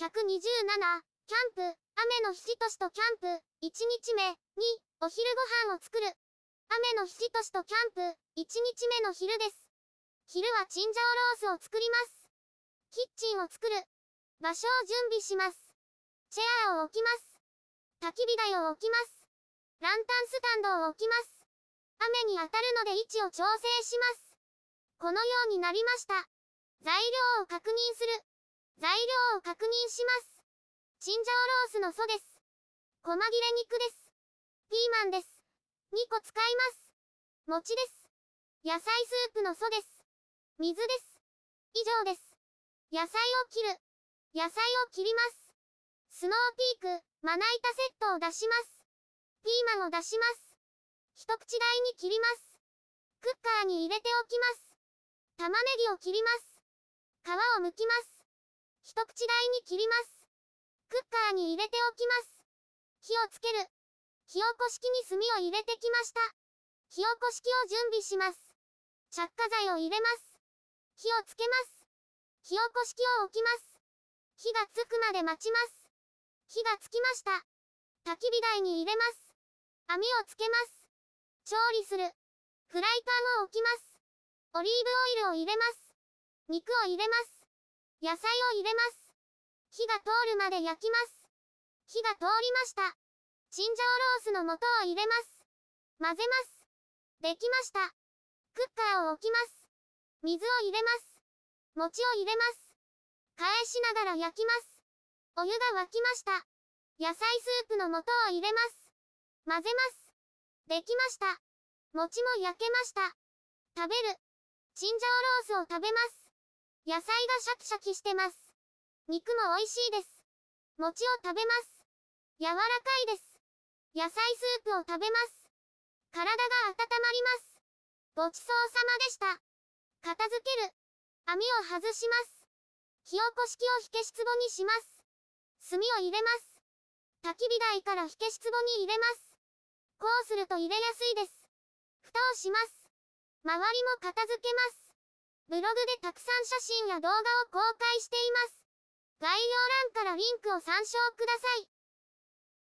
127、キャンプ、雨のひとしとキャンプ、1日目、2、お昼ご飯を作る。雨のひとしとキャンプ、1日目の昼です。昼はチンジャオロースを作ります。キッチンを作る。場所を準備します。チェアを置きます。焚き火台を置きます。ランタンスタンドを置きます。雨に当たるので位置を調整します。このようになりました。材料を確認する。材料を確認します。チンジャオロースの素です。細切れ肉です。ピーマンです。2個使います。餅です。野菜スープの素です。水です。以上です。野菜を切る。野菜を切ります。スノーピーク、まな板セットを出します。ピーマンを出します。一口大に切ります。クッカーに入れておきます。玉ねぎを切ります。皮を剥きます。一口大に切ります。クッカーに入れておきます。火をつける。火起こし器に炭を入れてきました。火起こし器を準備します。着火剤を入れます。火をつけます。火起こし器を置きます。火がつくまで待ちます。火がつきました。焚き火台に入れます。網をつけます。調理する。フライパンを置きます。オリーブオイルを入れます。肉を入れます。野菜を入れます。火が通るまで焼きます。火が通りました。チンジャオロースの素を入れます。混ぜます。できました。クッカーを置きます。水を入れます。餅を入れます。返しながら焼きます。お湯が沸きました。野菜スープの素を入れます。混ぜます。できました。餅も焼けました。食べる。チンジャオロースを食べます。野菜がシャキシャキしてます。肉も美味しいです。餅を食べます。柔らかいです。野菜スープを食べます。体が温まります。ごちそうさまでした。片付ける。網を外します。火起こし器を火消し壺にします。炭を入れます。焚き火台から火消し壺に入れます。こうすると入れやすいです。蓋をします。周りも片付けます。ブログでたくさん写真や動画を公開しています。概要欄からリンクを参照ください。